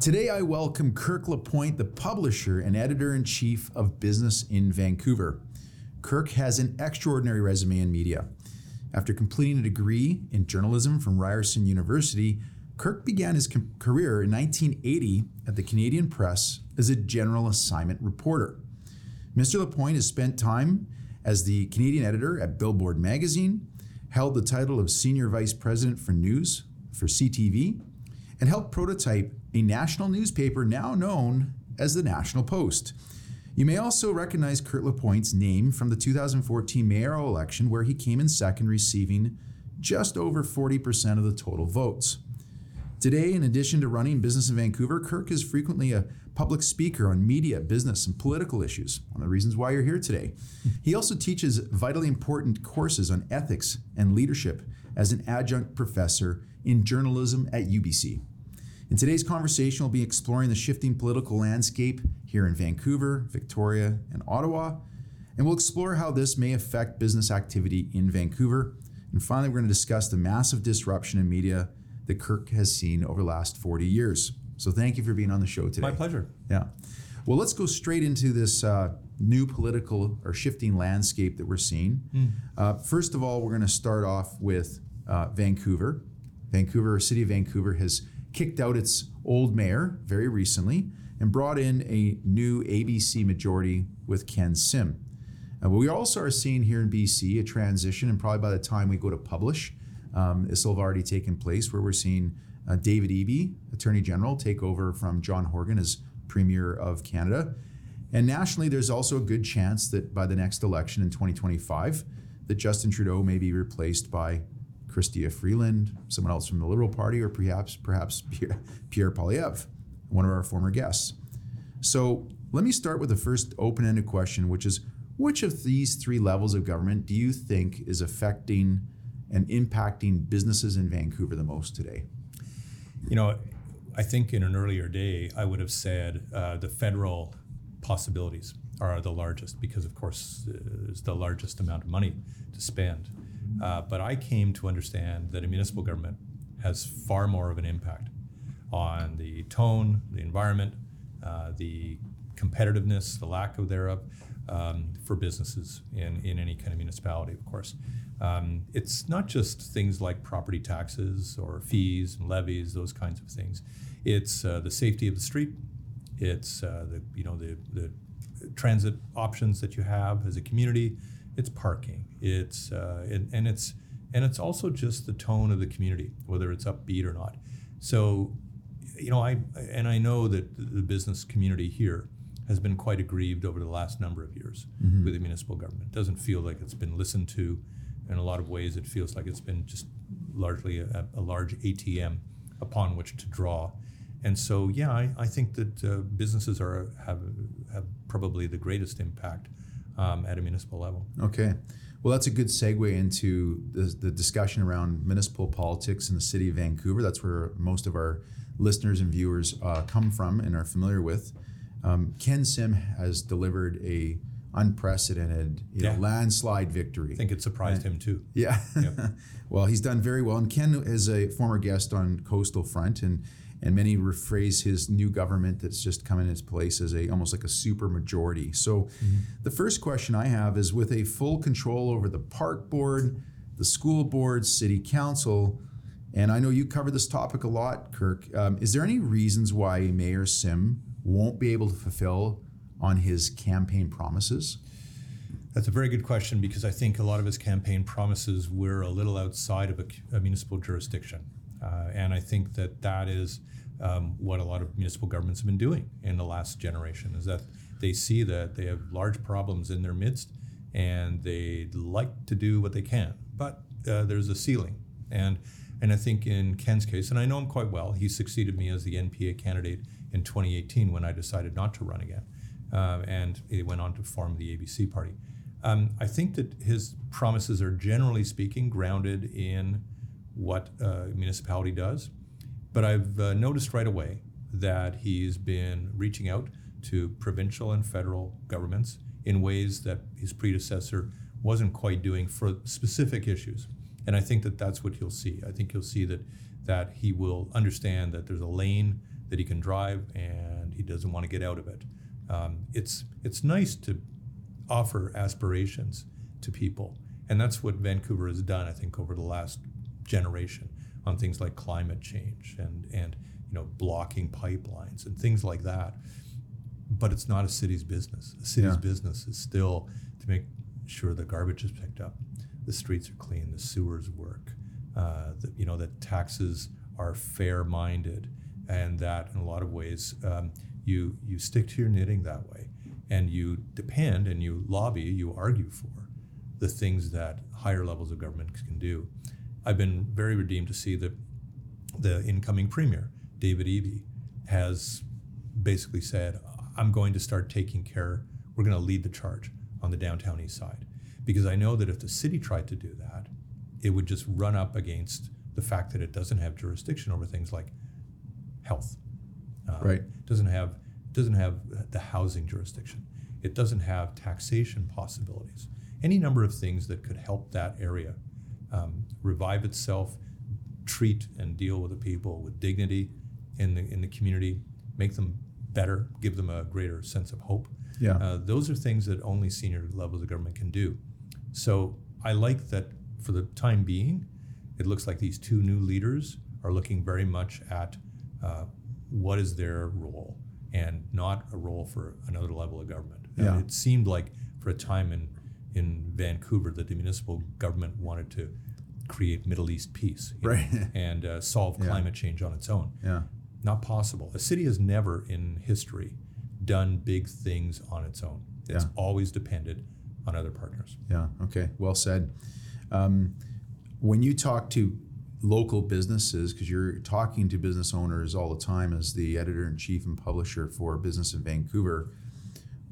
Today, I welcome Kirk Lapointe, the publisher and editor in chief of Business in Vancouver. Kirk has an extraordinary resume in media. After completing a degree in journalism from Ryerson University, Kirk began his com- career in 1980 at the Canadian Press as a general assignment reporter. Mr. Lapointe has spent time as the Canadian editor at Billboard magazine, held the title of senior vice president for news for CTV, and helped prototype a national newspaper now known as the National Post. You may also recognize Kirk Lapointe's name from the 2014 mayoral election, where he came in second, receiving just over 40% of the total votes. Today, in addition to running business in Vancouver, Kirk is frequently a public speaker on media, business, and political issues. One of the reasons why you're here today. He also teaches vitally important courses on ethics and leadership as an adjunct professor in journalism at UBC. In today's conversation, we'll be exploring the shifting political landscape here in Vancouver, Victoria, and Ottawa, and we'll explore how this may affect business activity in Vancouver. And finally, we're going to discuss the massive disruption in media that Kirk has seen over the last 40 years. So thank you for being on the show today. My pleasure. Yeah. Well, let's go straight into this uh, new political or shifting landscape that we're seeing. Mm. Uh, first of all, we're going to start off with uh, Vancouver. Vancouver, City of Vancouver, has kicked out its old mayor very recently and brought in a new ABC majority with Ken Sim. Uh, we also are seeing here in BC a transition, and probably by the time we go to publish, um, this will have already taken place, where we're seeing uh, David Eby, Attorney General, take over from John Horgan as Premier of Canada. And nationally, there's also a good chance that by the next election in 2025, that Justin Trudeau may be replaced by Chrystia Freeland, someone else from the Liberal Party, or perhaps perhaps Pierre, Pierre Poilievre, one of our former guests. So let me start with the first open-ended question, which is which of these three levels of government do you think is affecting and impacting businesses in Vancouver the most today? You know, I think in an earlier day, I would have said uh, the federal possibilities are the largest because, of course, uh, there's the largest amount of money to spend. Uh, but I came to understand that a municipal government has far more of an impact on the tone, the environment, uh, the competitiveness, the lack of thereof um, for businesses in, in any kind of municipality, of course. Um, it's not just things like property taxes or fees and levies, those kinds of things. It's uh, the safety of the street. It's uh, the you know the, the transit options that you have as a community it's parking, it's uh, and, and it's and it's also just the tone of the community, whether it's upbeat or not. So, you know, I and I know that the business community here has been quite aggrieved over the last number of years mm-hmm. with the municipal government. It doesn't feel like it's been listened to. In a lot of ways, it feels like it's been just largely a, a large ATM upon which to draw. And so, yeah, I, I think that uh, businesses are have have probably the greatest impact um, at a municipal level. Okay. Well, that's a good segue into the, the, discussion around municipal politics in the city of Vancouver. That's where most of our listeners and viewers uh, come from and are familiar with. Um, Ken Sim has delivered a unprecedented you know, landslide victory. I think it surprised and, him too. Yeah. Yep. well, he's done very well. And Ken is a former guest on Coastal Front, and and many rephrase his new government that's just come in its place as a almost like a super majority. So mm-hmm. the first question I have is with a full control over the park board, the school board, city council, and I know you cover this topic a lot, Kirk. Um, is there any reasons why Mayor Sim won't be able to fulfill on his campaign promises? That's a very good question because I think a lot of his campaign promises were a little outside of a, a municipal jurisdiction. Uh, and I think that that is um, what a lot of municipal governments have been doing in the last generation is that they see that they have large problems in their midst and they like to do what they can, but uh, there's a ceiling. And and I think in Ken's case, and I know him quite well, he succeeded me as the NPA candidate in 2018 when I decided not to run again, uh, and he went on to form the ABC party. Um, I think that his promises are generally speaking grounded in what a municipality does but I've uh, noticed right away that he's been reaching out to provincial and federal governments in ways that his predecessor wasn't quite doing for specific issues. And I think that that's what you'll see. I think you'll see that that he will understand that there's a lane that he can drive and he doesn't want to get out of it. Um, it's it's nice to offer aspirations to people, and that's what Vancouver has done. I think over the last generation on things like climate change and and you know blocking pipelines and things like that. But it's not a city's business. A city's Yeah. business is still to make sure the garbage is picked up, the streets are clean, the sewers work, uh, that you know that taxes are fair-minded, and that in a lot of ways um, you you stick to your knitting that way, and you depend and you lobby, you argue for the things that higher levels of government can do. I've been very redeemed to see that the incoming premier, David Eby, has basically said, I'm going to start taking care, we're going to lead the charge on the downtown east side. Because I know that if the city tried to do that, it would just run up against the fact that it doesn't have jurisdiction over things like health. Uh, Right. Doesn't have doesn't have the housing jurisdiction. It doesn't have taxation possibilities. Any number of things that could help that area um, revive itself, treat and deal with the people with dignity in the in the community, make them better, give them a greater sense of hope. Yeah. Uh, those are things that only senior levels of government can do. So I like that for the time being, it looks like these two new leaders are looking very much at uh, what is their role and not a role for another level of government. Yeah. it seemed like for a time in in Vancouver that the municipal government wanted to create Middle East peace you know, and uh, solve Yeah. climate change on its own. yeah. Not possible. A city has never in history done big things on its own. It's Yeah. always depended on other partners. Yeah. Okay. Well said. Um, when you talk to local businesses, because you're talking to business owners all the time as the editor in chief and publisher for Business in Vancouver,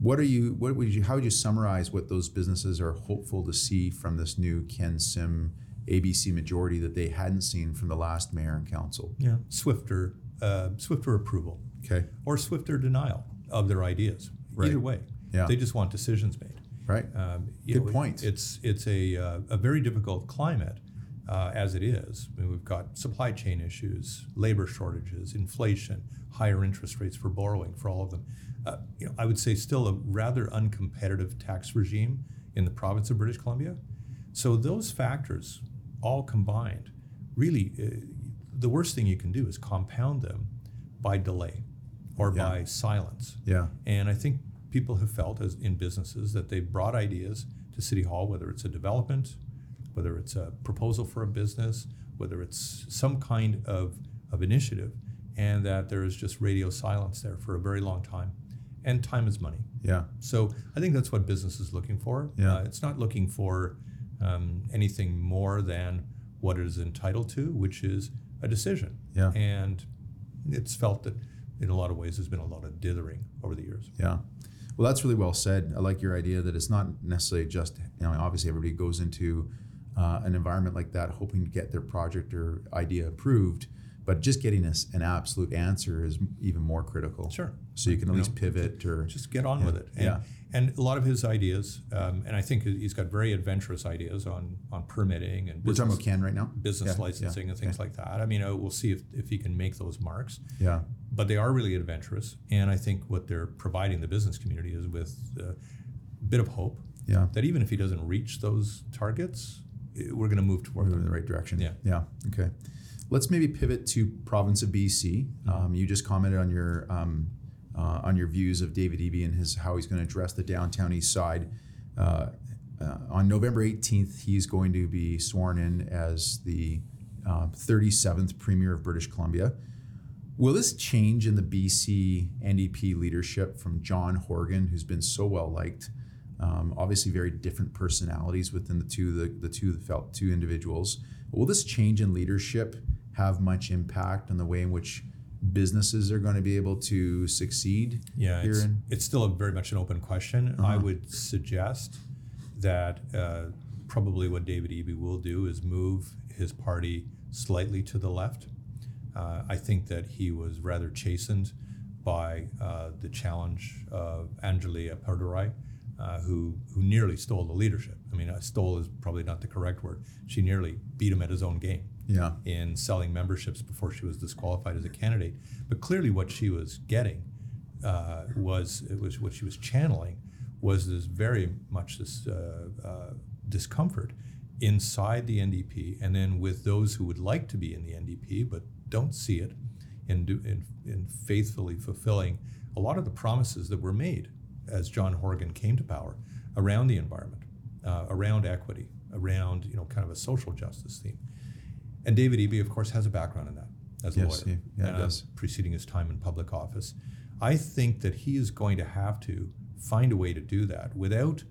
what are you? What would you? How would you summarize what those businesses are hopeful to see from this new Ken Sim ABC majority that they hadn't seen from the last mayor and council? Yeah. Swifter, uh, swifter approval Okay. or swifter denial of their ideas. Right. Either way, Yeah. they just want decisions made. Right. Um, Good know, point. It's it's a uh, a very difficult climate uh, as it is. I mean, we've got supply chain issues, labor shortages, inflation, higher interest rates for borrowing for all of them. Uh, you know, I would say still a rather uncompetitive tax regime in the province of British Columbia. So those factors all combined, really, uh, the worst thing you can do is compound them by delay or Yeah. by silence. Yeah. And I think people have felt as in businesses that they've brought ideas to City Hall, whether it's a development, whether it's a proposal for a business, whether it's some kind of, of initiative, and that there is just radio silence there for a very long time. And time is money. Yeah. So I think that's what business is looking for. Yeah. Uh, it's not looking for um, anything more than what it is entitled to, which is a decision. Yeah. And it's felt that in a lot of ways there's been a lot of dithering over the years. Yeah. Well, that's really well said. I like your idea that it's not necessarily just, you know, obviously everybody goes into uh, an environment like that hoping to get their project or idea approved, but just getting us an absolute answer is even more critical. Sure. So you can at You least know, pivot or. Just get on Yeah. with it. And, Yeah. and a lot of his ideas, um, and I think he's got very adventurous ideas on, on permitting and We're talking business, about Ken right now? business Yeah, licensing and things like that. I mean, uh, we'll see if, if he can make those marks. Yeah. but they are really adventurous. And I think what they're providing the business community is with a bit of hope Yeah. that even if he doesn't reach those targets, we're going to move toward in the right direction. Yeah. Yeah. Okay. Let's maybe pivot to province of BC. Mm-hmm. Um, you just commented on your um, uh, on your views of David Eby and his how he's going to address the downtown east side. Uh, uh, on November 18th, he's going to be sworn in as the uh, 37th Premier of British Columbia. Will this change in the BC NDP leadership from John Horgan, who's been so well liked? Um, obviously, very different personalities within the two the, the two the felt two individuals. Will this change in leadership have much impact on the way in which businesses are going to be able to succeed? Yeah, here it's, in it's still a very much an open question. I Uh-huh. would suggest that uh, probably what David Eby will do is move his party slightly to the left. Uh, I think that he was rather chastened by uh, the challenge of Anjali Appadurai, uh, who who nearly stole the leadership. I mean, uh, stole is probably not the correct word. She nearly beat him at his own game. Yeah. in selling memberships before she was disqualified as a candidate. But clearly, what she was getting uh, was it was what she was channeling was this very much this uh, uh, discomfort inside the NDP, and then with those who would like to be in the NDP but don't see it, in, do, in, in faithfully fulfilling a lot of the promises that were made as John Horgan came to power around the environment, uh, around equity, around you know kind of a social justice theme. And David Eby, of course, has a background in that as a Yes, lawyer, he- yeah, uh, does. preceding his time in public office. I think that he is going to have to find a way to do that without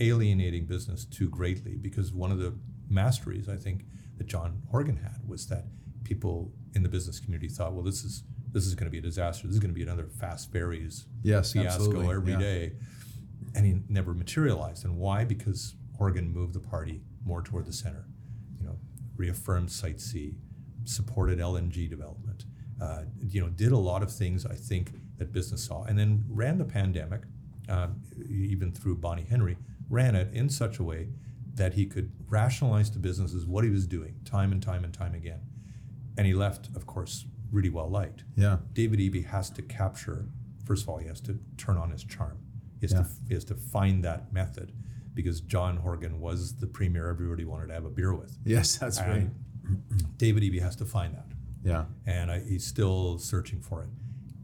alienating business too greatly, because one of the masteries I think that John Horgan had was that people in the business community thought, well, this is this is going to be a disaster. This is going to be another fast ferries Yes, fiasco absolutely. every yeah. day, and he never materialized. And why? Because Horgan moved the party more toward the center. Reaffirmed Site C, supported LNG development. Uh, you know, did a lot of things I think that business saw, and then ran the pandemic, um, even through Bonnie Henry, ran it in such a way that he could rationalize to businesses what he was doing time and time and time again. And he left, of course, really well liked. Yeah. David Eby has to capture. First of all, he has to turn on his charm. He has, Yeah. to, he has to find that method, because John Horgan was the premier everybody wanted to have a beer with. Yes, that's right. David Eby has to find that, Yeah. and I, he's still searching for it.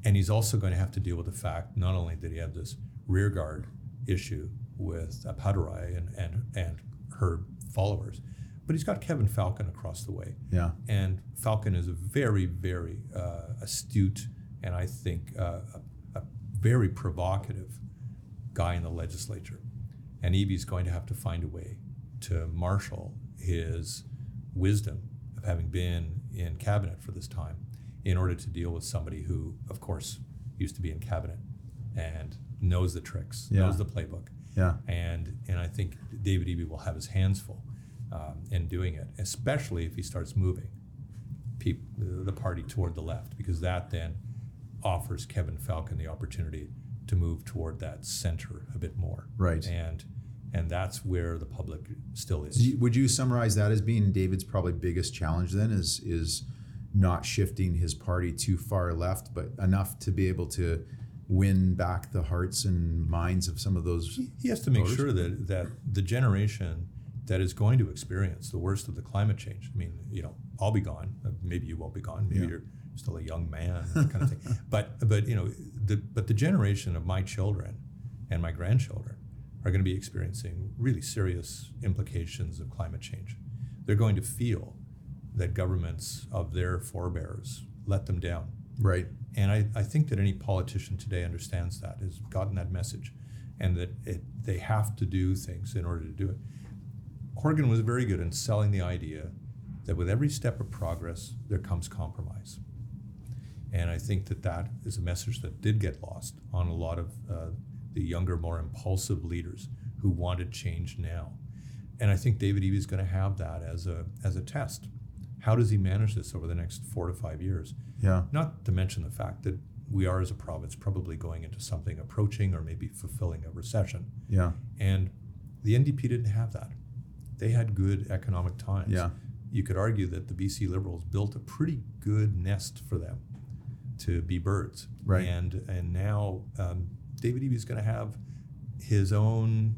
And he's also going to have to deal with the fact not only did he have this rearguard issue with Appadurai and, and and her followers, but he's got Kevin Falcon across the way. Yeah. And Falcon is a very, very uh, astute and I think uh, a, a very provocative guy in the legislature. And Eby's going to have to find a way to marshal his wisdom of having been in cabinet for this time in order to deal with somebody who, of course, used to be in cabinet and knows the tricks, Yeah. knows the playbook. Yeah. And, and I think David Eby will have his hands full um, in doing it, especially if he starts moving the party toward the left, because that then offers Kevin Falcon the opportunity to move toward that center a bit more. Right. And and that's where the public still is. Would you summarize that as being David's probably biggest challenge then is is not shifting his party too far left, but enough to be able to win back the hearts and minds of some of those he has to make voters? sure that that the generation that is going to experience the worst of the climate change. I mean, you know, I'll be gone. uh, Maybe you won't be gone. Maybe Yeah. you're still a young man, kind of thing. But but you know, the but the generation of my children and my grandchildren are going to be experiencing really serious implications of climate change. They're going to feel that governments of their forebears let them down. right. And I, I think that any politician today understands that, has gotten that message, and that it, they have to do things in order to do it. Horgan was very good in selling the idea that with every step of progress, there comes compromise. And I think that that is a message that did get lost on a lot of uh, the younger, more impulsive leaders who wanted change now. And I think David Eby is going to have that as a, as a test. How does he manage this over the next four to five years? Yeah. Not to mention the fact that we are, as a province, probably going into something approaching or maybe fulfilling a recession. Yeah. And the NDP didn't have that. They had good economic times. Yeah. You could argue that the BC Liberals built a pretty good nest for them to be birds. Right. And and now um, David Eby is going to have his own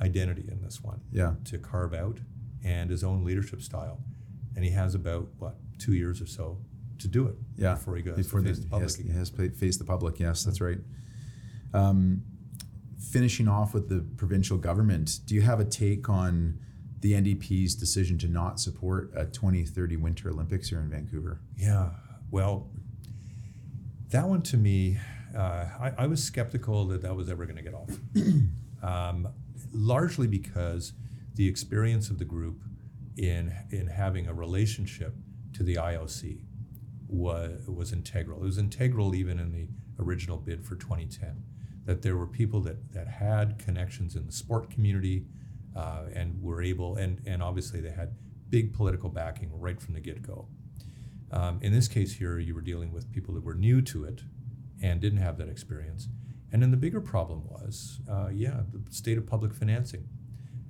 identity in this one Yeah. to carve out and his own leadership style. And he has about what two years or so to do it Yeah. before he goes Before to the, face the he public has, again. has to face the public. Yes, that's right. Um, finishing off with the provincial government, do you have a take on the NDP's decision to not support a 2030 Winter Olympics here in Vancouver? Yeah, well, that one to me, uh, I, I was skeptical that that was ever going to get off. um, largely because the experience of the group in in having a relationship to the IOC was was integral. It was integral even in the original bid for 2010. That there were people that that had connections in the sport community uh, and were able, and and obviously they had big political backing right from the get go. Um, in this case here, you were dealing with people that were new to it and didn't have that experience. And then the bigger problem was, uh, yeah, the state of public financing.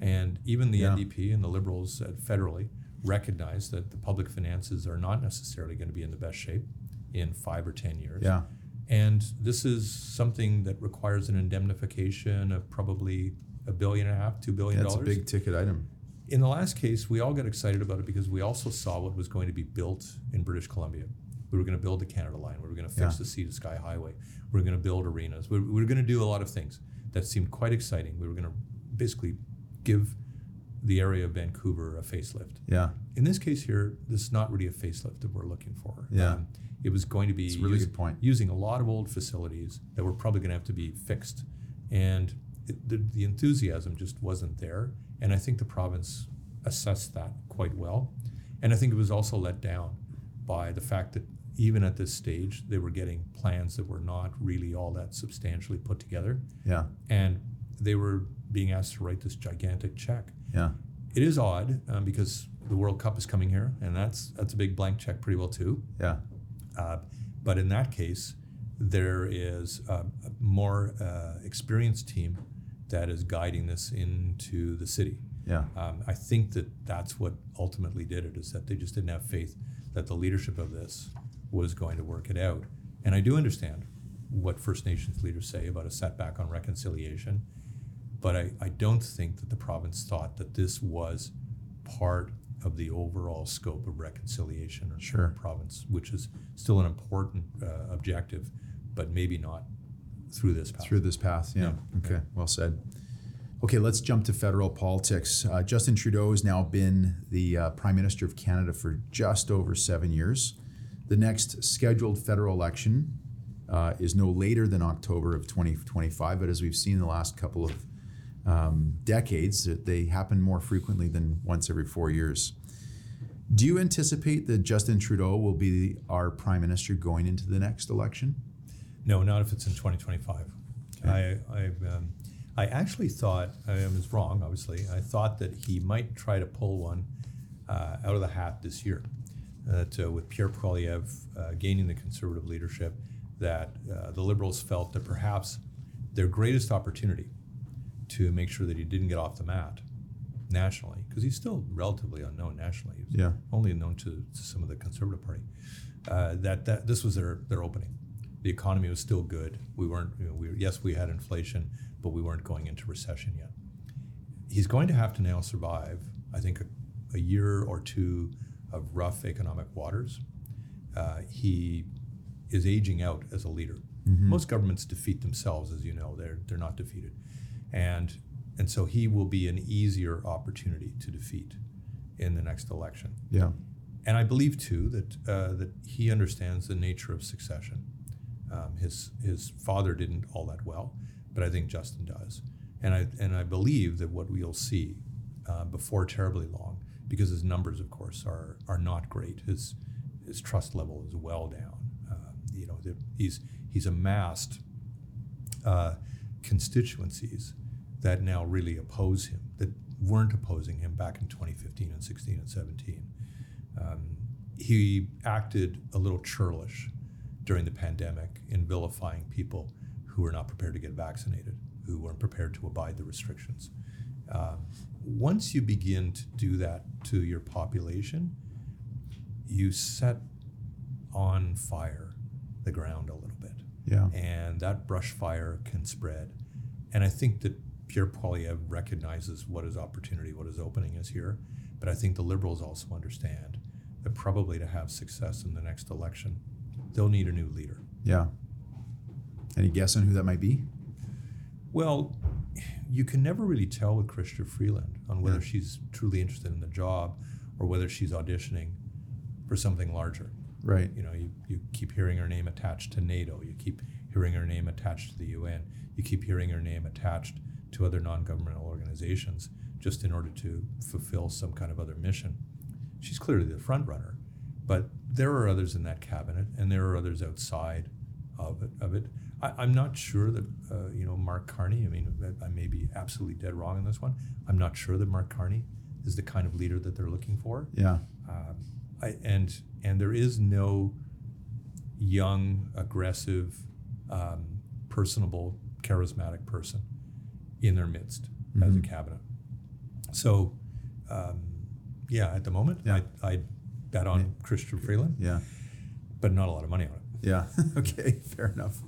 And even the Yeah. NDP and the Liberals uh, federally recognize that the public finances are not necessarily going to be in the best shape in five or 10 years. Yeah. And this is something that requires an indemnification of probably a billion and a half, two billion dollars. That's a big ticket item. In the last case, we all got excited about it because we also saw what was going to be built in British Columbia. We were going to build the Canada Line. We were going to fix Yeah. the Sea to Sky Highway. We were going to build arenas. We we were going to do a lot of things that seemed quite exciting. We were going to basically give the area of Vancouver a facelift. Yeah. In this case here, this is not really a facelift that we're looking for. Um, Yeah. it was going to be It's really use- good point. using a lot of old facilities that were probably going to have to be fixed. And it, the, the enthusiasm just wasn't there. And I think the province assessed that quite well. And I think it was also let down by the fact that even at this stage, they were getting plans that were not really all that substantially put together. Yeah. And they were being asked to write this gigantic check. Yeah. It is odd um, because the World Cup is coming here, and that's that's a big blank check, pretty well too. Yeah. Uh, but in that case, there is a, a more uh, experienced team that is guiding this into the city. Yeah. Um, I think that that's what ultimately did it is that they just didn't have faith that the leadership of this was going to work it out. And I do understand what First Nations leaders say about a setback on reconciliation, but I, I don't think that the province thought that this was part of the overall scope of reconciliation in Sure. the province, which is still an important uh, objective, but maybe not through this path. Through this path. Yeah. Yeah. Okay. Well said. Okay, let's jump to federal politics. Uh, Justin Trudeau has now been the uh, Prime Minister of Canada for just over seven years. The next scheduled federal election uh, is no later than October of 2025, but as we've seen in the last couple of um, decades, that they happen more frequently than once every four years. Do you anticipate that Justin Trudeau will be our Prime Minister going into the next election? No, not if it's in 2025. I, I, um, I actually thought, I was wrong, obviously. I thought that he might try to pull one uh, out of the hat this year. That uh, with Pierre Poilievre uh, gaining the conservative leadership, that uh, the Liberals felt that perhaps their greatest opportunity to make sure that he didn't get off the mat nationally, because he's still relatively unknown nationally. He's Yeah. only known to, to some of the Conservative Party. Uh, that that this was their their opening. The economy was still good. We weren't. You know, we yes, we had inflation, but we weren't going into recession yet. He's going to have to now survive. I think a, a year or two of rough economic waters. Uh, he is aging out as a leader. Most governments defeat themselves, as you know. They're they're not defeated, and and so he will be an easier opportunity to defeat in the next election. Yeah. And I believe too that uh, that he understands the nature of succession. Um, his his father didn't all that well, but I think Justin does, and I and I believe that what we'll see uh, before terribly long, because his numbers, of course, are are not great. His his trust level is well down. Um, you know, the- he's he's amassed uh, constituencies that now really oppose him, that weren't opposing him back in 2015 and 16 and 17. Um, he acted a little churlish during the pandemic in vilifying people who were not prepared to get vaccinated, who weren't prepared to abide the restrictions. Um, once you begin to do that to your population, you set on fire the ground a little bit Yeah. and that brush fire can spread. And I think that Pierre Poilievre recognizes what is opportunity, what is opening is here. But I think the Liberals also understand that probably to have success in the next election, they'll need a new leader. Yeah. Any guess on who that might be? Well, you can never really tell with Chrystia Freeland on whether Yeah. she's truly interested in the job or whether she's auditioning for something larger. Right. You know, you, you keep hearing her name attached to NATO. You keep hearing her name attached to the UN. You keep hearing her name attached to other non-governmental organizations just in order to fulfill some kind of other mission. She's clearly the front runner, but there are others in that cabinet, and there are others outside of it. Of it, I, I'm not sure that uh, you know Mark Carney. I mean, I, I may be absolutely dead wrong on this one. I'm not sure that Mark Carney is the kind of leader that they're looking for. Yeah. Um, I, and and there is no young, aggressive, um, personable, charismatic person in their midst as a Mhm. cabinet. So um, yeah, at the moment, Yeah. I I bet on Chrystia Freeland, Yeah. but not a lot of money on it. Yeah. okay. Fair enough.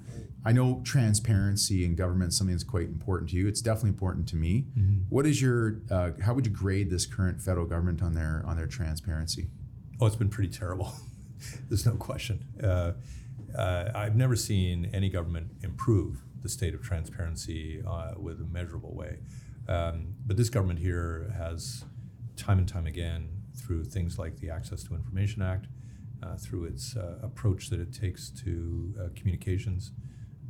I know transparency in government is something that's quite important to you. It's definitely important to me. What is your? Uh, how would you grade this current federal government on their on their transparency? Oh, it's been pretty terrible. There's no question. Uh, uh, I've never seen any government improve the state of transparency uh, with a measurable way. Um, but this government here has, time and time again, through things like the Access to Information Act, uh, through its uh, approach that it takes to uh, communications,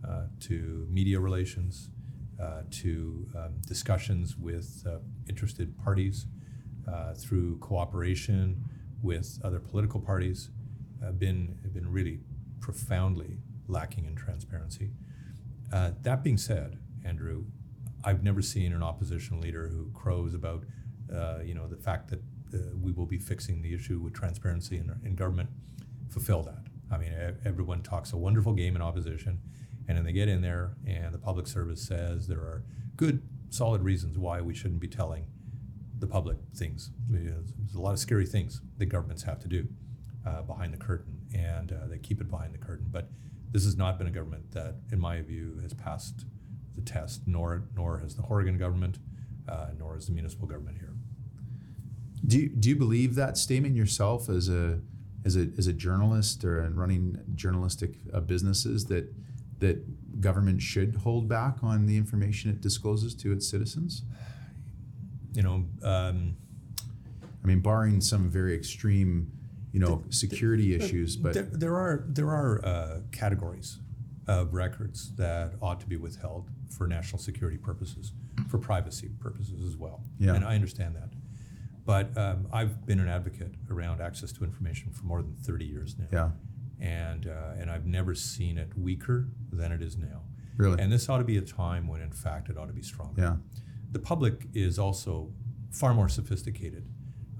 uh, to media relations, uh, to um, discussions with interested parties, through cooperation with other political parties, have been have been really profoundly lacking in transparency. That being said, Andrew, I've never seen an opposition leader who crows about, you know, the fact that we will be fixing the issue with transparency in, in government, fulfill that. I mean, everyone talks a wonderful game in opposition, and then they get in there, and the public service says there are good, solid reasons why we shouldn't be telling the public things. There's a lot of scary things that governments have to do uh, behind the curtain, and uh, they keep it behind the curtain. But this has not been a government that, in my view, has passed the test, nor nor has the Horgan government, uh, nor has the municipal government here. Do you, do you believe that statement yourself as a as a as a journalist or in running journalistic uh, businesses that that government should hold back on the information it discloses to its citizens? You know, um, I mean, barring some very extreme, you know, security issues, but there, there are there are uh, categories of records that ought to be withheld for national security purposes, for privacy purposes as well. Yeah. And I understand that. But um, I've been an advocate around access to information for more than 30 years now. yeah, And, uh, and I've never seen it weaker than it is now. really, And this ought to be a time when, in fact, it ought to be stronger. yeah, The public is also far more sophisticated.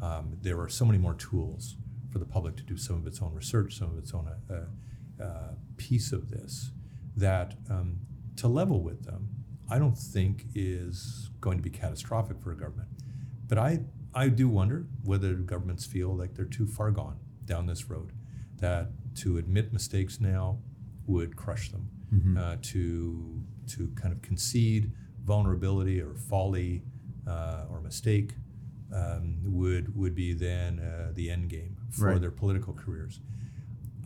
Um, there are so many more tools for the public to do some of its own research, some of its own uh, uh, piece of this, that um, to level with them, I don't think is going to be catastrophic for a government. But I, I do wonder whether governments feel like they're too far gone down this road, that to admit mistakes now would crush them, uh, to, to kind of concede vulnerability or folly uh, or mistake um, would, would be then uh, the end game for Right. their political careers.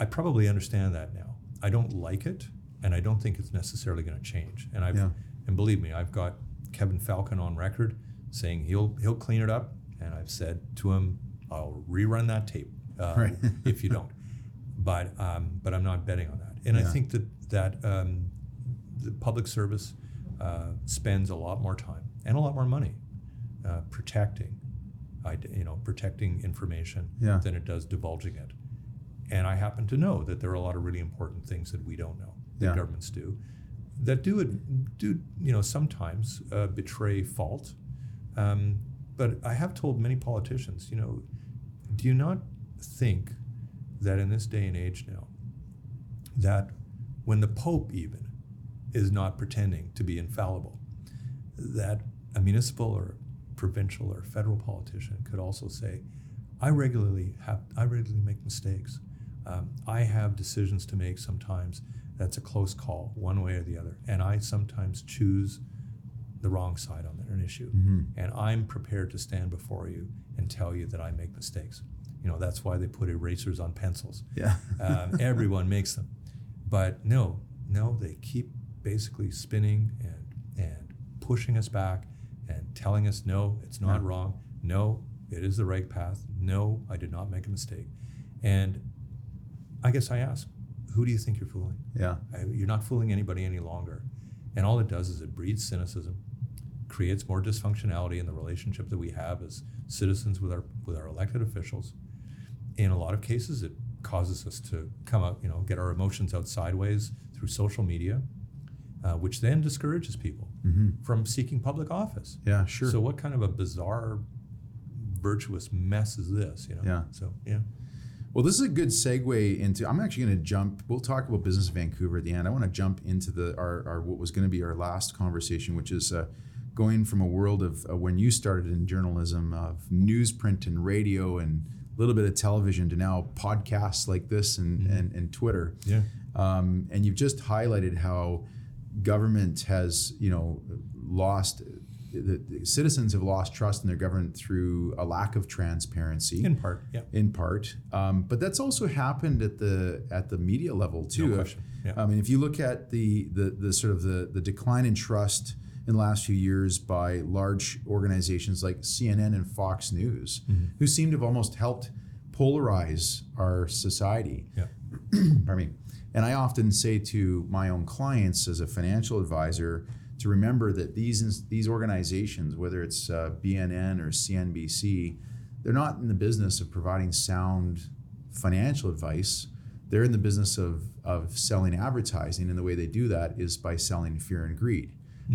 I probably understand that now. I don't like it, and I don't think it's necessarily going to change. And I've, Yeah. and believe me, I've got Kevin Falcon on record saying he'll he'll clean it up, and I've said to him, I'll rerun that tape uh, Right. if you don't. But um, but I'm not betting on that. And I think that that um, the public service uh, spends a lot more time and a lot more money uh, protecting, you know, protecting information Yeah. than it does divulging it. And I happen to know that there are a lot of really important things that we don't know that Yeah. governments do, that do it, do you know sometimes uh, betray fault. Um, but I have told many politicians, you know, do you not think that in this day and age now, that when the Pope even is not pretending to be infallible, that a municipal or provincial or federal politician could also say, I regularly have I regularly make mistakes. Um, I have decisions to make sometimes that's a close call, one way or the other. And I sometimes choose the wrong side on an issue. And I'm prepared to stand before you and tell you that I make mistakes. You know, that's why they put erasers on pencils. yeah, Um, everyone makes them. But no, no, they keep basically spinning and, and pushing us back and telling us, no, it's not Yeah. wrong. No, it is the right path. No, I did not make a mistake. And I guess I ask, who do you think you're fooling? yeah, I- You're not fooling anybody any longer. And all it does is it breeds cynicism, creates more dysfunctionality in the relationship that we have as citizens with our with our elected officials. In a lot of cases, it causes us to come out, you know, get our emotions out sideways through social media, uh, which then discourages people from seeking public office. yeah, sure. So, what kind of a bizarre, virtuous mess is this? You know. Yeah. So yeah. Well, this is a good segue into. I'm actually going to jump. We'll talk about business in Vancouver at the end. I want to jump into the our, our what was going to be our last conversation, which is uh, going from a world of uh, when you started in journalism of newsprint and radio and a little bit of television to now podcasts like this and, Mm-hmm. and, and Twitter. Yeah. Um, and you've just highlighted how government has, you know, lost, the, the citizens have lost trust in their government through a lack of transparency In part, yeah. in part. Um, but that's also happened at the at the media level too. No question. Yeah. I mean, if you look at the the, the sort of the, the decline in trust in the last few years by large organizations like CNN and Fox News, Mm-hmm. who seem to have almost helped polarize our society. Yeah. Pardon me. And I often say to my own clients as a financial advisor to remember that these these organizations, whether it's uh, BNN or CNBC, they're not in the business of providing sound financial advice. They're in the business of of selling advertising, and the way they do that is by selling fear and greed.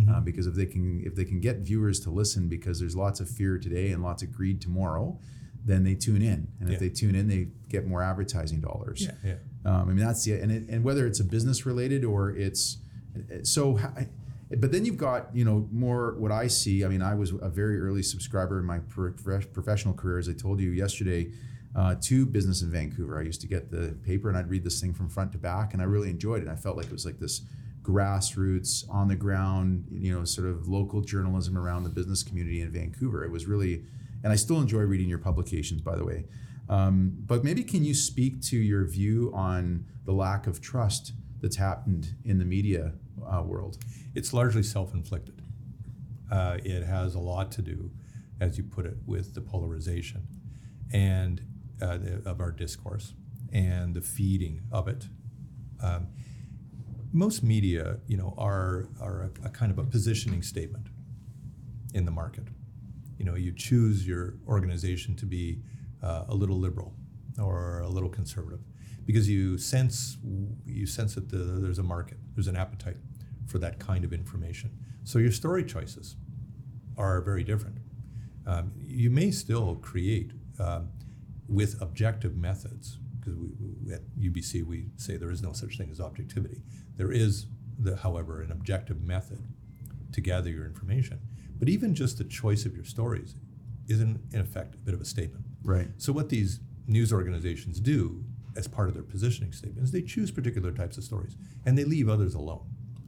Uh, because if they can if they can get viewers to listen, because there's lots of fear today and lots of greed tomorrow, then they tune in, and if they tune in, they get more advertising dollars. Yeah. Yeah. Um, I mean, that's the and it, and whether it's a business related or it's so. But then you've got you know more what I see. I mean, I was a very early subscriber in my pro- professional career, as I told you yesterday, uh, to Business in Vancouver. I used to get the paper and I'd read this thing from front to back, and I really enjoyed it. I felt like it was like this grassroots, on the ground, you know, sort of local journalism around the business community in Vancouver. It was really, and I still enjoy reading your publications, by the way. Um, but maybe can you speak to your view on the lack of trust that's happened in the media uh, world? It's largely self-inflicted. Uh, it has a lot to do, as you put it, with the polarization and uh, the, of our discourse and the feeding of it. Um, most media, you know, are are a, a kind of a positioning statement in the market. You know, you choose your organization to be uh, a little liberal or a little conservative because you sense you sense that the, there's a market, there's an appetite for that kind of information. So your story choices are very different. Um, you may still create um, with objective methods because we, we, at UBC we say there is no such thing as objectivity. There is, the, however, an objective method to gather your information. But even just the choice of your stories is in, in effect a bit of a statement. Right. So what these news organizations do as part of their positioning statement is they choose particular types of stories and they leave others alone.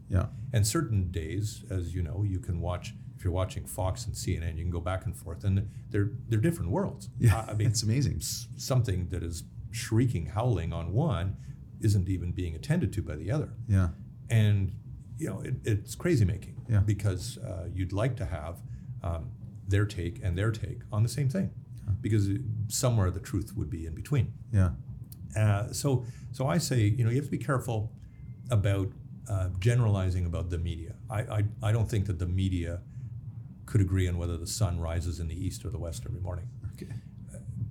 Yeah. And certain days, as you know, you can watch. If you're watching Fox and CNN, you can go back and forth, and they're they're different worlds. Yeah. I I mean, it's amazing. something that is shrieking, howling on one, isn't even being attended to by the other, Yeah. and you know it, it's crazy making. Yeah. Because uh, you'd like to have um, their take and their take on the same thing, because somewhere the truth would be in between. Yeah. Uh, so, so I say, you know, you have to be careful about uh, generalizing about the media. I, I, I don't think that the media could agree on whether the sun rises in the east or the west every morning.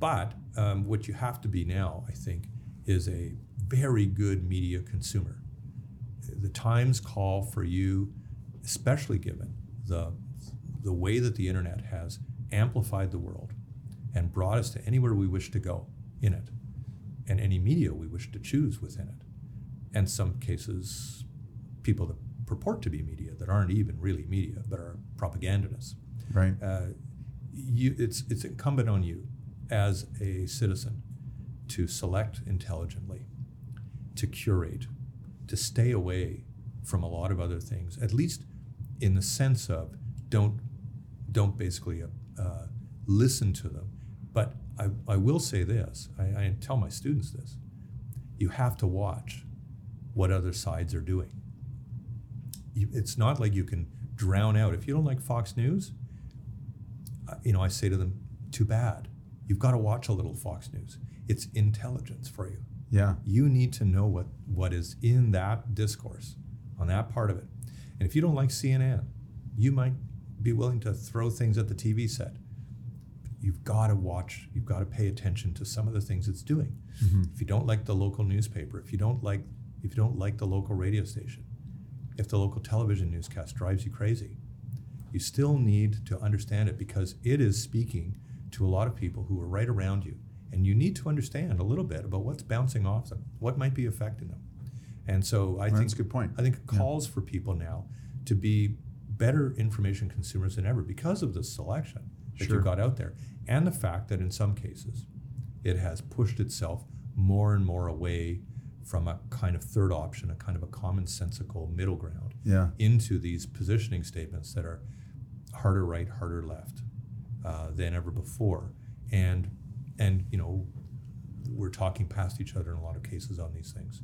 But um, what you have to be now, I think, is a very good media consumer. The times call for you, especially given the, the way that the internet has amplified the world and brought us to anywhere we wish to go in it, and any media we wish to choose within it. And some cases, people that purport to be media that aren't even really media, but are propagandists Right. uh, you, it's, it's incumbent on you as a citizen to select intelligently, to curate, to stay away from a lot of other things, at least in the sense of don't, don't basically uh, listen to them. But I, I will say this I, I tell my students this you have to watch what other sides are doing. You, it's not like you can drown out. If you don't like Fox News, uh, you know, I say to them, too bad. You've got to watch a little Fox News. It's intelligence for you. Yeah. You need to know what, what is in that discourse on that part of it. And if you don't like CNN, you might be willing to throw things at the TV set. You've got to watch, you've got to pay attention to some of the things it's doing. Mm-hmm. If you don't like the local newspaper, if you don't like if you don't like the local radio station, if the local television newscast drives you crazy, you still need to understand it because it is speaking to a lot of people who are right around you. And you need to understand a little bit about what's bouncing off them, what might be affecting them. And so I Well, think that's a good point. I think it calls for people now to be better information consumers than ever because of the selection that Sure. you got out there, and the fact that in some cases, it has pushed itself more and more away from a kind of third option, a kind of a commonsensical middle ground, Yeah. into these positioning statements that are harder right, harder left uh, than ever before, and and you know we're talking past each other in a lot of cases on these things.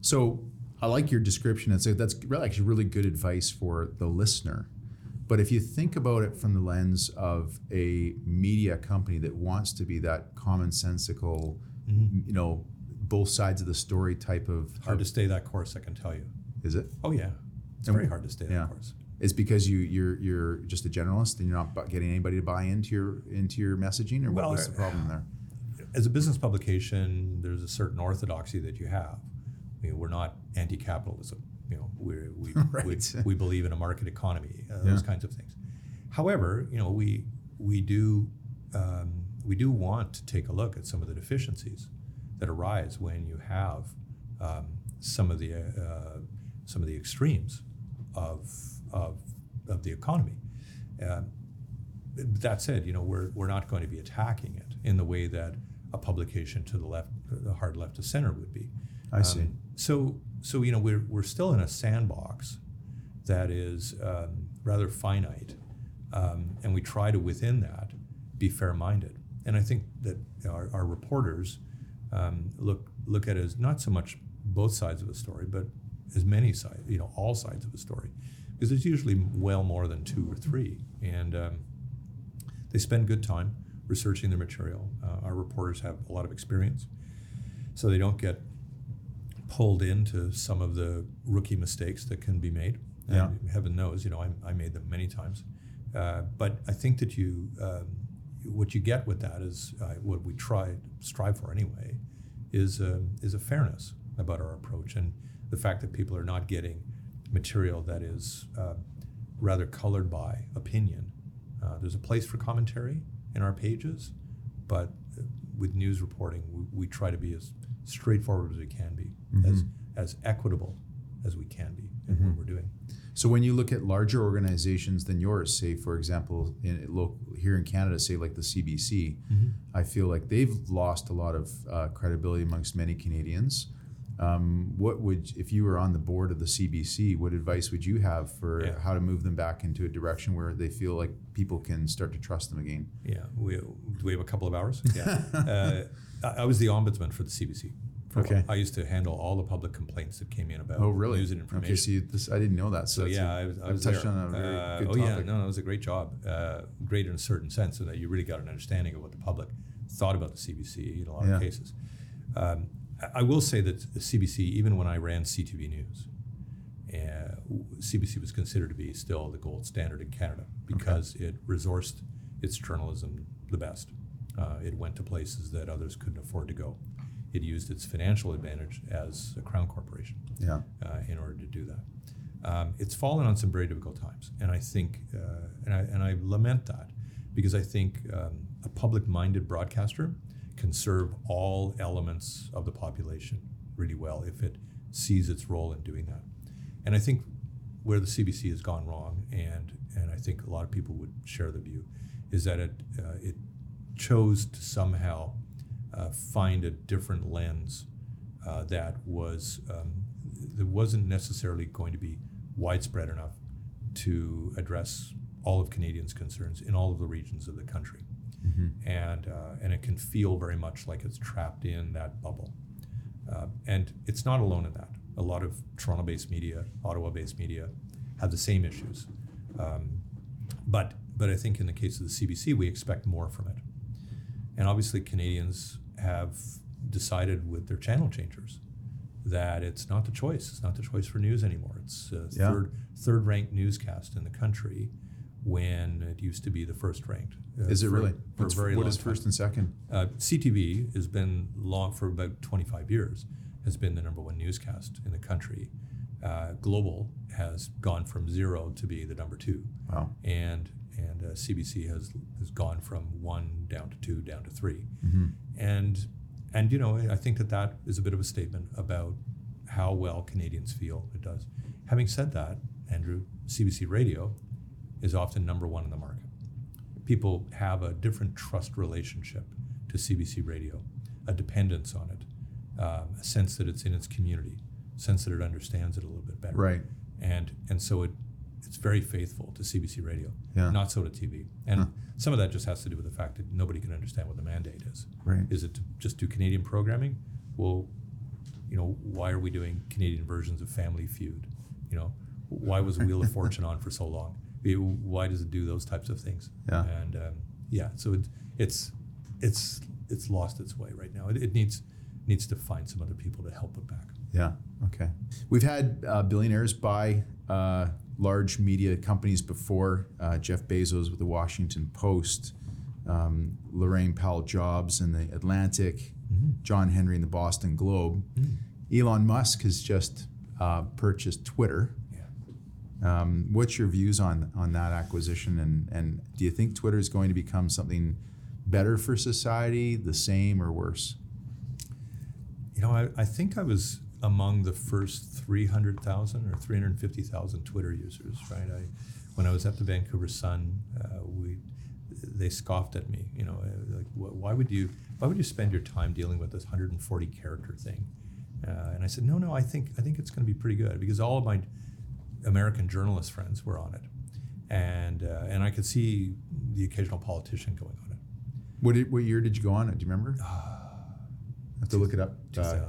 So I like your description. It's that's really actually really good advice for the listener. But if you think about it from the lens of a media company that wants to be that commonsensical, you know, both sides of the story type of, Hard to stay that course, I can tell you. is it? Oh yeah, it's And- very hard to stay yeah. that course. It's because you you're you're just a generalist and you're not getting anybody to buy into your into your messaging, or Well, what was the problem there? As a business publication, there's a certain orthodoxy that you have. I mean, we're not anti-capitalism. You know, we're, we Right. we we believe in a market economy, uh, Yeah. those kinds of things. However, you know, we we do um, we do want to take a look at some of the deficiencies that arise when you have um, some of the uh, some of the extremes of of, of the economy. Um, that said, you know, we're, we're not going to be attacking it in the way that a publication to the left, the hard left to center would be. I see. Um, so, so you know, we're, we're still in a sandbox that is um, rather finite, um, and we try to within that be fair-minded. And I think that our, our reporters um, look look at it as not so much both sides of a story, but as many sides, you know, all sides of a story, because there's usually well more than two or three, and um, they spend good time researching their material. Uh, our reporters have a lot of experience, so they don't get pulled into some of the rookie mistakes that can be made. And Yeah. heaven knows, you know, I, I made them many times. Uh, but I think that you, um, what you get with that is uh, what we try strive for anyway, is um is a fairness about our approach and the fact that people are not getting material that is uh, rather colored by opinion. Uh, there's a place for commentary in our pages, but uh, with news reporting, we, we try to be as straightforward as we can be, as as equitable as we can be in what we're doing. So when you look at larger organizations than yours, say for example, in local, here in Canada, say like the CBC, I feel like they've lost a lot of uh, credibility amongst many Canadians. Um, what would, if you were on the board of the CBC, what advice would you have for Yeah. how to move them back into a direction where they feel like people can start to trust them again? Yeah, we do we have a couple of hours? Yeah, uh, I, I was the ombudsman for the CBC. for. Okay. I used to handle all the public complaints that came in about Oh, really? news and information. Okay, so you, this, I didn't know that. So, So yeah, a- I was, I was touched there. on a very Uh, good oh yeah, no, no, it was a great job. Uh, great in a certain sense, so that you really got an understanding of what the public thought about the CBC in a lot Yeah. of cases. Um, I- will say that the CBC, even when I ran CTV News, uh, CBC was considered to be still the gold standard in Canada because it resourced its journalism the best. Uh, it went to places that others couldn't afford to go. It used its financial advantage as a crown corporation Yeah. uh, in order to do that. Um, it's fallen on some very difficult times, and I think, uh, and I and I lament that because I think um, a public-minded broadcaster can serve all elements of the population really well if it sees its role in doing that. And I think where the CBC has gone wrong, and and I think a lot of people would share the view, is that it uh, it chose to somehow uh, find a different lens uh, that was um, that wasn't necessarily going to be widespread enough to address all of Canadians' concerns in all of the regions of the country, and uh, and it can feel very much like it's trapped in that bubble, uh, and it's not alone in that. A lot of Toronto-based media, Ottawa-based media, have the same issues, um, but but I think in the case of the CBC, we expect more from it. And obviously, Canadians have decided with their channel changers that it's not the choice. It's not the choice for news anymore. It's a Yeah. third third ranked newscast in the country when it used to be the first ranked. uh, Is it for- really? For What's- very what is first and second? Uh, CTV has been long for about 25 years, has been the number one newscast in the country. Uh, Global has gone from zero to be the number two, Wow. and and uh, CBC has has gone from one down to two, down to 3 Mm-hmm. and and you know I think that that is a bit of a statement about how well Canadians feel it does. Having said that, Andrew, CBC Radio is often number one in the market. People have a different trust relationship to CBC Radio, a dependence on it, um, a sense that it's in its community, a sense that it understands it a little bit better. Right. And and so it it's very faithful to CBC Radio, Yeah. not so to TV. And some of that just has to do with the fact that nobody can understand what the mandate is. Right. Is it to just do Canadian programming? Well, you know, why are we doing Canadian versions of Family Feud? You know, why was Wheel of Fortune on for so long? Why does it do those types of things? Yeah. And um, yeah, so it, it's it's it's lost its way right now. It, it needs needs to find some other people to help it back. Yeah. Okay. We've had uh, billionaires buy uh, large media companies before. Uh, Jeff Bezos with the Washington Post, um, Laurene Powell Jobs in the Atlantic, John Henry in the Boston Globe. Elon Musk has just uh, purchased Twitter. Um, what's your views on on that acquisition, and and do you think Twitter is going to become something better for society, the same or worse? You know, I, I think I was among the first 300,000 or 350,000 Twitter users, right? I, when I was at the Vancouver Sun, uh, we, they scoffed at me, you know, uh, like, "Wh- why would you, why would you spend your time dealing with this 140 character thing? Uh, and I said, no, no, I think, I think it's going to be pretty good because all of my American journalist friends were on it. And, uh, and I could see the occasional politician going on it. What did, what year did you go on it? Do you remember? I have to look it up. Uh, uh,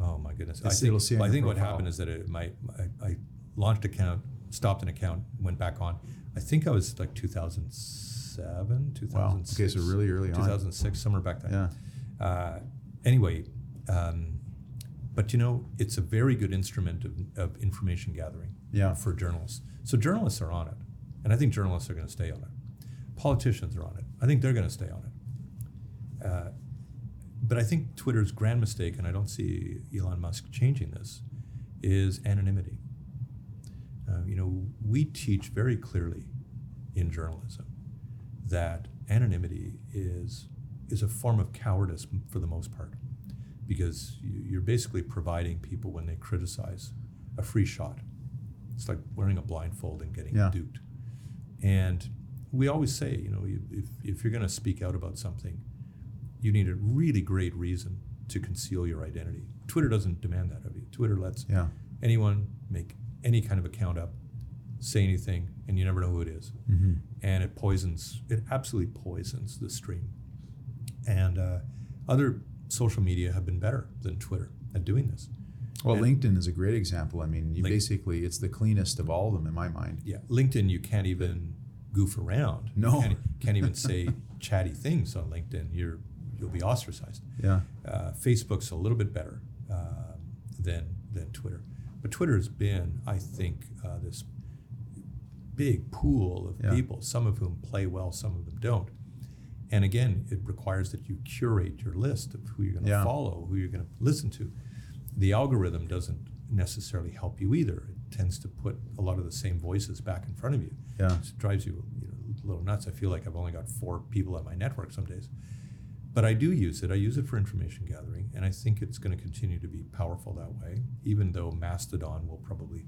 oh my goodness! I think, it'll say on I think what happened is that it, my, my I launched account, stopped an account, went back on. I think I was like 2007, 2006. Wow. Okay, so really early on. 2006, somewhere back then. Yeah. Uh, anyway, um, but you know, it's a very good instrument of, of information gathering Yeah. for journalists. So journalists are on it, and I think journalists are going to stay on it. Politicians are on it. I think they're going to stay on it. Uh, but I think Twitter's grand mistake, and I don't see Elon Musk changing this, is anonymity. Uh, you know, we teach very clearly in journalism that anonymity is is a form of cowardice for the most part, because you're basically providing people when they criticize a free shot. It's like wearing a blindfold and getting Yeah. duped. And we always say, you know, you- if, if you're going to speak out about something, you need a really great reason to conceal your identity. Twitter doesn't demand that of you. Twitter lets Yeah. anyone make any kind of account up, say anything, and you never know who it is. Mm-hmm. And it poisons, it absolutely poisons the stream. And uh, other social media have been better than Twitter at doing this. Well, And- LinkedIn is a great example. I mean, you basically, it's the cleanest of all of them in my mind. Yeah, LinkedIn, you can't even goof around. No. you can't, can't even say chatty things on LinkedIn. You're you'll be ostracized. Yeah. Uh, Facebook's a little bit better um, than than Twitter, but Twitter has been, I think, uh, this big pool of Yeah. people, some of whom play well, some of them don't. And again, it requires that you curate your list of who you're going to Yeah. follow, who you're going to listen to. The algorithm doesn't necessarily help you either. It tends to put a lot of the same voices back in front of you. Yeah. It drives you, you know, a little nuts. I feel like I've only got four people on my network some days. But I do use it. I use it for information gathering, and I think it's going to continue to be powerful that way, even though Mastodon will probably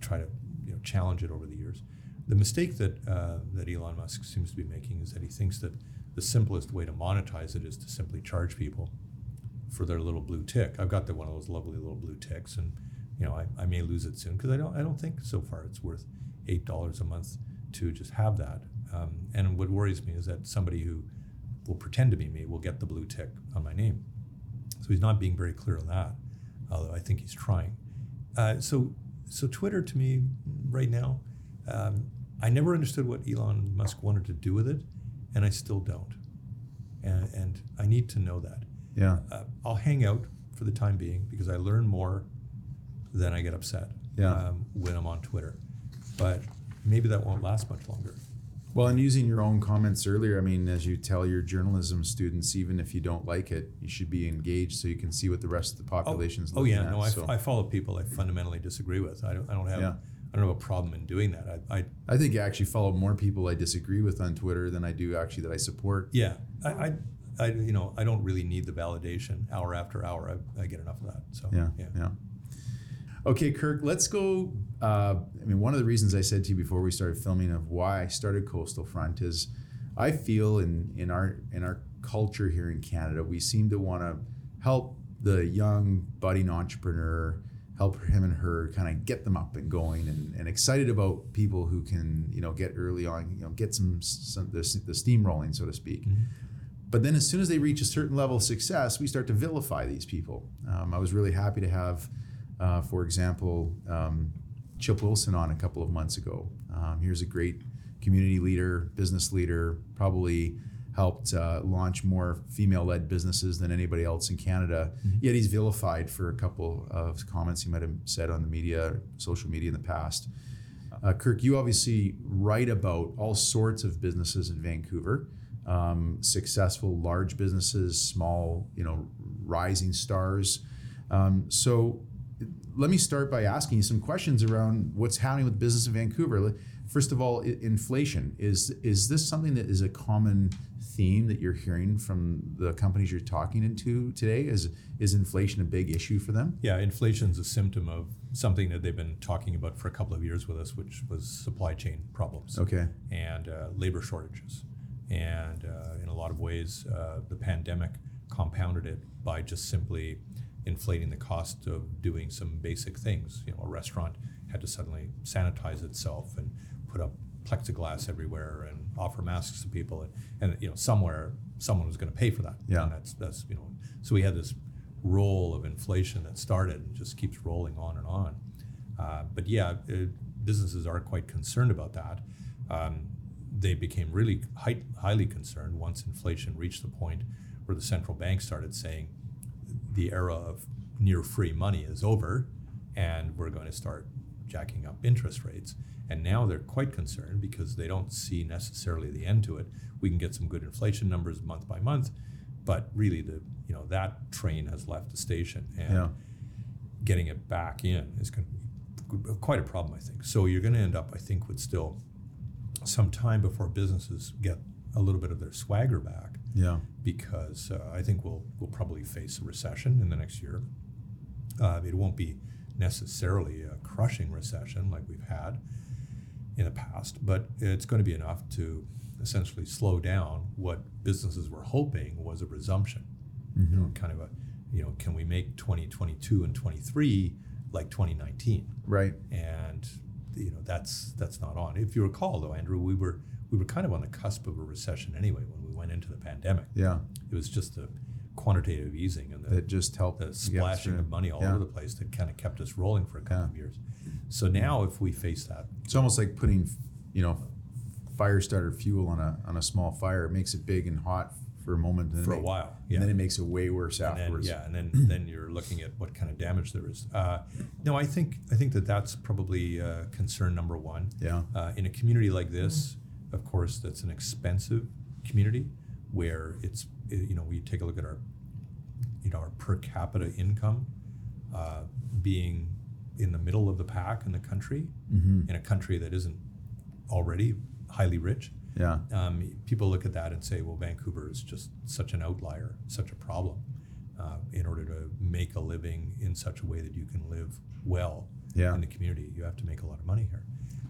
try to you know, challenge it over the years. The mistake that, uh, that Elon Musk seems to be making is that he thinks that the simplest way to monetize it is to simply charge people for their little blue tick. I've got the one of those lovely little blue ticks, and you know I, I may lose it soon because I don't I don't think so far it's worth eight dollars a month to just have that. Um, and what worries me is that somebody who will pretend to be me will get the blue tick on my name. So he's not being very clear on that, although I think he's trying. Uh, so so Twitter to me right now, um, I never understood what Elon Musk wanted to do with it, and I still don't. And, and I need to know that Yeah. uh, I'll hang out for the time being because I learn more than I get upset Yeah. um, when I'm on Twitter. But maybe that won't last much longer. Well, and using your own comments earlier, I mean, as you tell your journalism students, even if you don't like it, you should be engaged so you can see what the rest of the population population's oh looking yeah, at. no, I, so I follow people I fundamentally disagree with. I don't, I don't have Yeah. I don't have a problem in doing that. I, I I think I actually follow more people I disagree with on Twitter than I do actually that I support. yeah, I, I, I you know I don't really need the validation hour after hour. I, I get enough of that. So Yeah, yeah. Okay, Kirk, let's go. Uh, I mean, one of the reasons I said to you before we started filming of why I started Coastal Front is I feel in, in our in our culture here in Canada, we seem to want to help the young budding entrepreneur, help him and her kind of get them up and going and, and excited about people who can, you know, get early on, you know, get some, some the, the steam rolling, so to speak. But then as soon as they reach a certain level of success, we start to vilify these people. Um, I was really happy to have uh, for example, um, Chip Wilson on a couple of months ago. Um, here's a great community leader, business leader, probably helped uh, launch more female-led businesses than anybody else in Canada. Mm-hmm. Yet he's vilified for a couple of comments he might have said on the media, social media in the past. Uh, Kirk, you obviously write about all sorts of businesses in Vancouver, um, successful large businesses, small, you know, rising stars. Um, so let me start by asking you some questions around what's happening with business in Vancouver. First of all, inflation is is this something that is a common theme that you're hearing from the companies you're talking into today? Is is inflation a big issue for them? Yeah, inflation is a symptom of something that they've been talking about for a couple of years with us, which was supply chain problems. Okay. And uh, labor shortages, and uh, in a lot of ways, uh, the pandemic compounded it by just simply inflating the cost of doing some basic things. You know, a restaurant had to suddenly sanitize itself and put up plexiglass everywhere and offer masks to people, and, and you know, somewhere someone was going to pay for that. Yeah, and that's that's you know, so we had this roll of inflation that started and just keeps rolling on and on. Uh, but yeah, it, businesses are quite concerned about that. Um, they became really high, highly concerned once inflation reached the point where the central bank started saying, the era of near free money is over and we're going to start jacking up interest rates. And now they're quite concerned because they don't see necessarily the end to it. We can get some good inflation numbers month by month, but really the you know that train has left the station and yeah. getting it back in is going to be quite a problem, I think. So you're going to end up, I think, with still some time before businesses get a little bit of their swagger back. Yeah. Because uh, I think we'll we'll probably face a recession in the next year. Uh, it won't be necessarily a crushing recession like we've had in the past, but it's going to be enough to essentially slow down what businesses were hoping was a resumption. Mm-hmm. You know, kind of a, you know, can we make 2022 and 23 like 2019? Right. And you know that's that's not on. If you recall, though, Andrew, we were we were kind of on the cusp of a recession anyway when we went into the pandemic. Yeah, it was just the quantitative easing and the, it just helped the splashing of money all yeah. over the place that kind of kept us rolling for a couple yeah. of years. So now, if we face that, it's almost like putting, you know, fire starter fuel on a on a small fire. It makes it big and hot for a moment, And for a it, while, yeah. and then it makes it way worse and afterwards. Then, yeah, and then then you're looking at what kind of damage there is. Uh, no, I think I think that that's probably uh, concern number one. Yeah. Uh, in a community like this, of course, that's an expensive community where it's you know we take a look at our you know our per capita income uh, being in the middle of the pack in the country mm-hmm. in a country that isn't already highly rich. Yeah. Um, people look at that and say, well, Vancouver is just such an outlier, such a problem. Uh, in order to make a living in such a way that you can live well yeah. in the community, you have to make a lot of money here.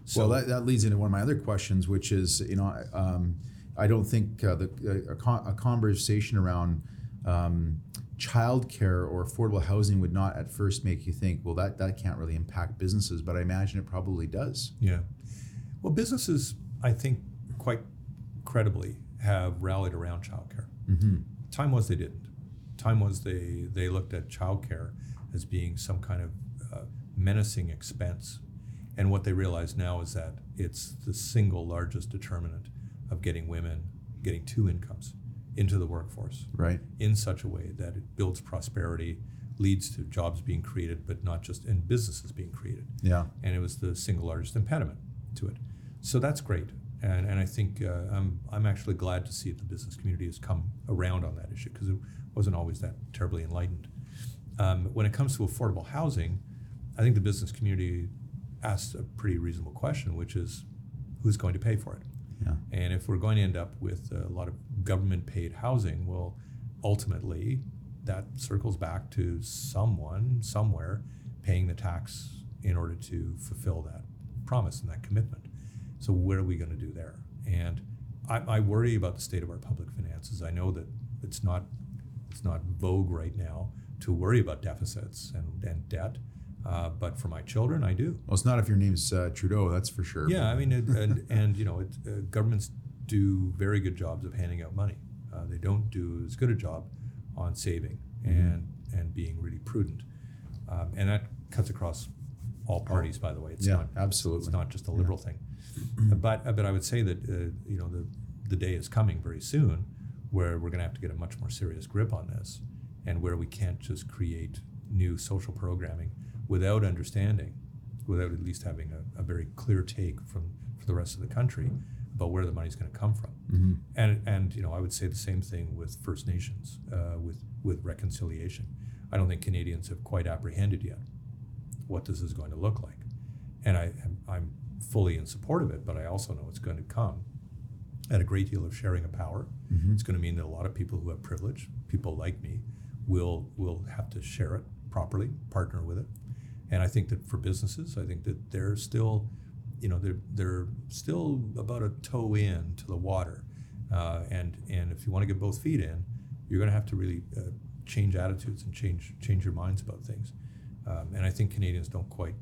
So well, that, that leads into one of my other questions, which is, you know, um, I don't think uh, the, a, con- a, conversation around um, childcare or affordable housing would not at first make you think, well, that, that can't really impact businesses, but I imagine it probably does. Yeah. Well, businesses, I think, quite credibly have rallied around childcare. Mm-hmm. Time was they didn't. Time was they, they looked at childcare as being some kind of uh, menacing expense and what they realize now is that it's the single largest determinant of getting women getting two incomes into the workforce. Right. In such a way that it builds prosperity, leads to jobs being created, but not just in businesses being created. Yeah. And it was the single largest impediment to it. So that's great. And, and I think uh, I'm, I'm actually glad to see that the business community has come around on that issue because it wasn't always that terribly enlightened. Um, when it comes to affordable housing, I think the business community asks a pretty reasonable question, which is who's going to pay for it? Yeah. And if we're going to end up with a lot of government paid housing, well, ultimately that circles back to someone somewhere paying the tax in order to fulfill that promise and that commitment. So what are we going to do there? And I, I worry about the state of our public finances. I know that it's not it's not vogue right now to worry about deficits and, and debt. Uh, but for my children, I do. Well, it's not if your name's uh, Trudeau, that's for sure. Yeah, I mean, it, and and you know, it, uh, governments do very good jobs of handing out money. Uh, they don't do as good a job on saving and and being really prudent, um, and that cuts across all parties. By the way, it's Yeah, not absolutely. it's not just a liberal thing. But but I would say that uh, you know the the day is coming very soon where we're going to have to get a much more serious grip on this, and where we can't just create new social programming without understanding, without at least having a, a very clear take from for the rest of the country about where the money's going to come from. Mhm. And and you know I would say the same thing with First Nations, uh, with with reconciliation. I don't think Canadians have quite apprehended yet what this is going to look like, and I am, I'm fully in support of it. But I also know it's going to come at a great deal of sharing of power. Mhm. It's going to mean that a lot of people who have privilege, people like me, will will have to share it properly, partner with it. And I think that for businesses, I think that they're still, you know, they're they're still about a toe in to the water. Uh, and and if you want to get both feet in, you're going to have to really uh, change attitudes and change change your minds about things. Um, and I think Canadians don't quite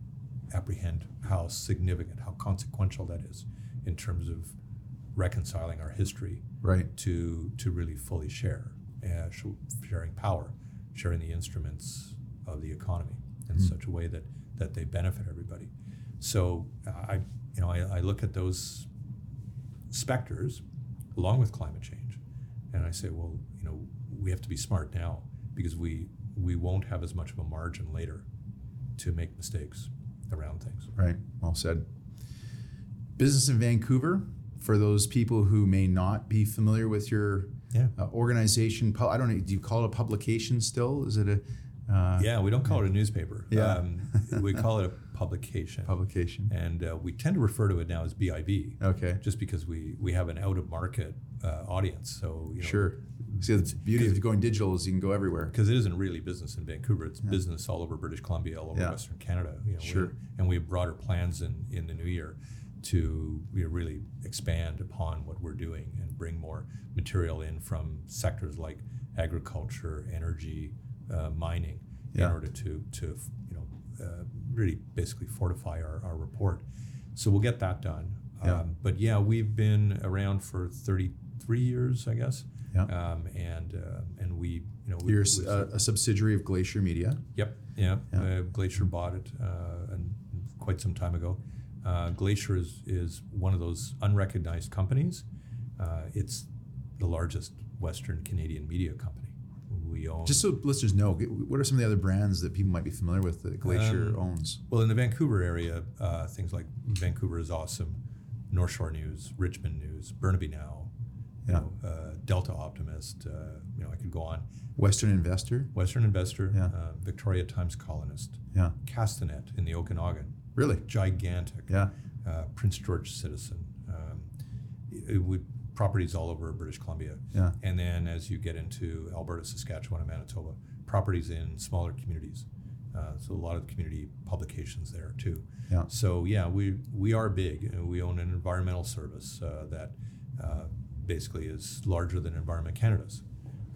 apprehend how significant, how consequential that is in terms of reconciling our history Right. to to really fully share, uh, sharing power, sharing the instruments of the economy in such a way that that they benefit everybody. So I, you know, I, I look at those specters along with climate change, and I say, well, you know, we have to be smart now because we we won't have as much of a margin later to make mistakes around things. Right. Well said. Business in Vancouver, for those people who may not be familiar with your Yeah. uh, organization, I don't know, do you call it a publication still? Is it a uh, Yeah, we don't call it a newspaper. Yeah. Um, we call it a publication. publication? and uh, we tend to refer to it now as BIV, Okay. just because we we have an out of market uh, audience. So you know, Sure. See, the beauty of going digital is you can go everywhere. because it isn't really business in Vancouver; it's business all over British Columbia, all over Yeah. Western Canada. You know, Sure. and we have broader plans in in the new year to you know, really expand upon what we're doing and bring more material in from sectors like agriculture, energy, uh, mining, Yeah. in order to to you know uh, really basically fortify our, our report. So we'll get that done. Yeah. Um, but yeah, we've been around for 33 years, I guess. Yeah. Um, and uh, and we you know we, You're we've- a, a subsidiary of Glacier Media. Yep. Yeah. Yeah. Uh, Glacier bought it uh, and quite some time ago. Uh, Glacier is, is one of those unrecognized companies. Uh, it's the largest Western Canadian media company. We own. Just so listeners know, what are some of the other brands that people might be familiar with that Glacier Um, owns? well, in the Vancouver area, uh, things like Vancouver is awesome, North Shore News, Richmond News, Burnaby Now, you Yeah. know, uh, Delta Optimist. Uh, you know, I could go on. Western Investor. Western Investor, Yeah. uh, Victoria Times Colonist, Yeah. Castanet in the Okanagan, Really? gigantic. Yeah. uh, Prince George Citizen, um, it, it would properties all over British Columbia, Yeah. and then as you get into Alberta, Saskatchewan, and Manitoba, properties in smaller communities. Uh, so a lot of community publications there too. Yeah. So yeah, we we are big. We own an environmental service uh, that uh, basically is larger than Environment Canada's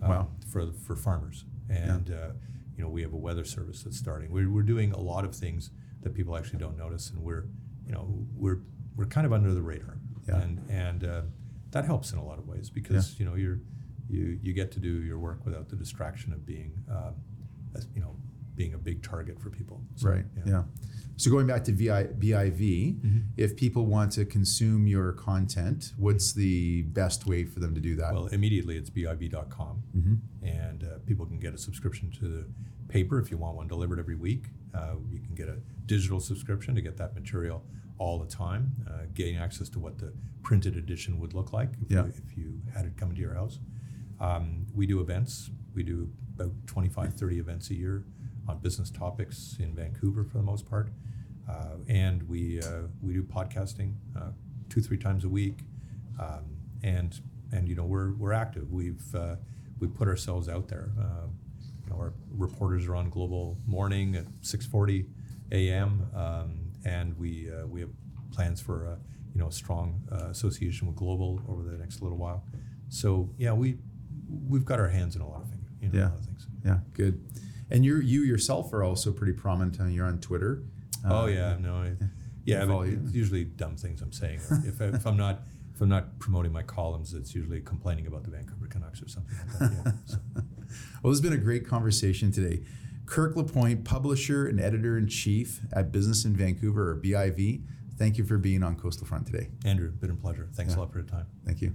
um, Wow. for for farmers. And uh, you know we have a weather service that's starting. We're, we're doing a lot of things that people actually don't notice, and we're you know we're we're kind of under the radar. Yeah. And and uh, that helps in a lot of ways because you know you're you you get to do your work without the distraction of being um, you know being a big target for people. So, Right. Yeah. So going back to VI, BIV, Mm-hmm. if people want to consume your content, what's the best way for them to do that? Well, immediately it's biv.com, Mhm. and uh, people can get a subscription to the paper if you want one delivered every week. Uh, you can get a digital subscription to get that material all the time, uh, getting access to what the printed edition would look like if, Yeah. you, if you had it coming to your house. Um, we do events. We do about 25, 30 events a year on business topics in Vancouver for the most part. Uh, and we, uh, we do podcasting uh, two, three times a week. Um, and, and, you know, we're, we're active. We've, uh, we put ourselves out there. Uh, you know, our reporters are on Global Morning at 6:40 a.m. Um, and we uh, we have plans for a you know a strong uh, association with Global over the next little while. So yeah, we we've got our hands in a lot of things. You know, Yeah. a lot of things. Yeah, good. And you you yourself are also pretty prominent. Uh, you're on Twitter. oh Uh, yeah, no, I, yeah, I you. it's usually dumb things I'm saying. If, I, if I'm not if I'm not promoting my columns, it's usually complaining about the Vancouver Canucks or something like that. Yeah. So, Well, this has been a great conversation today. Kirk Lapointe, publisher and editor in chief at Business in Vancouver, or BIV. Thank you for being on Coastal Front today. Andrew, been a pleasure. Thanks Yeah. a lot for your time. Thank you.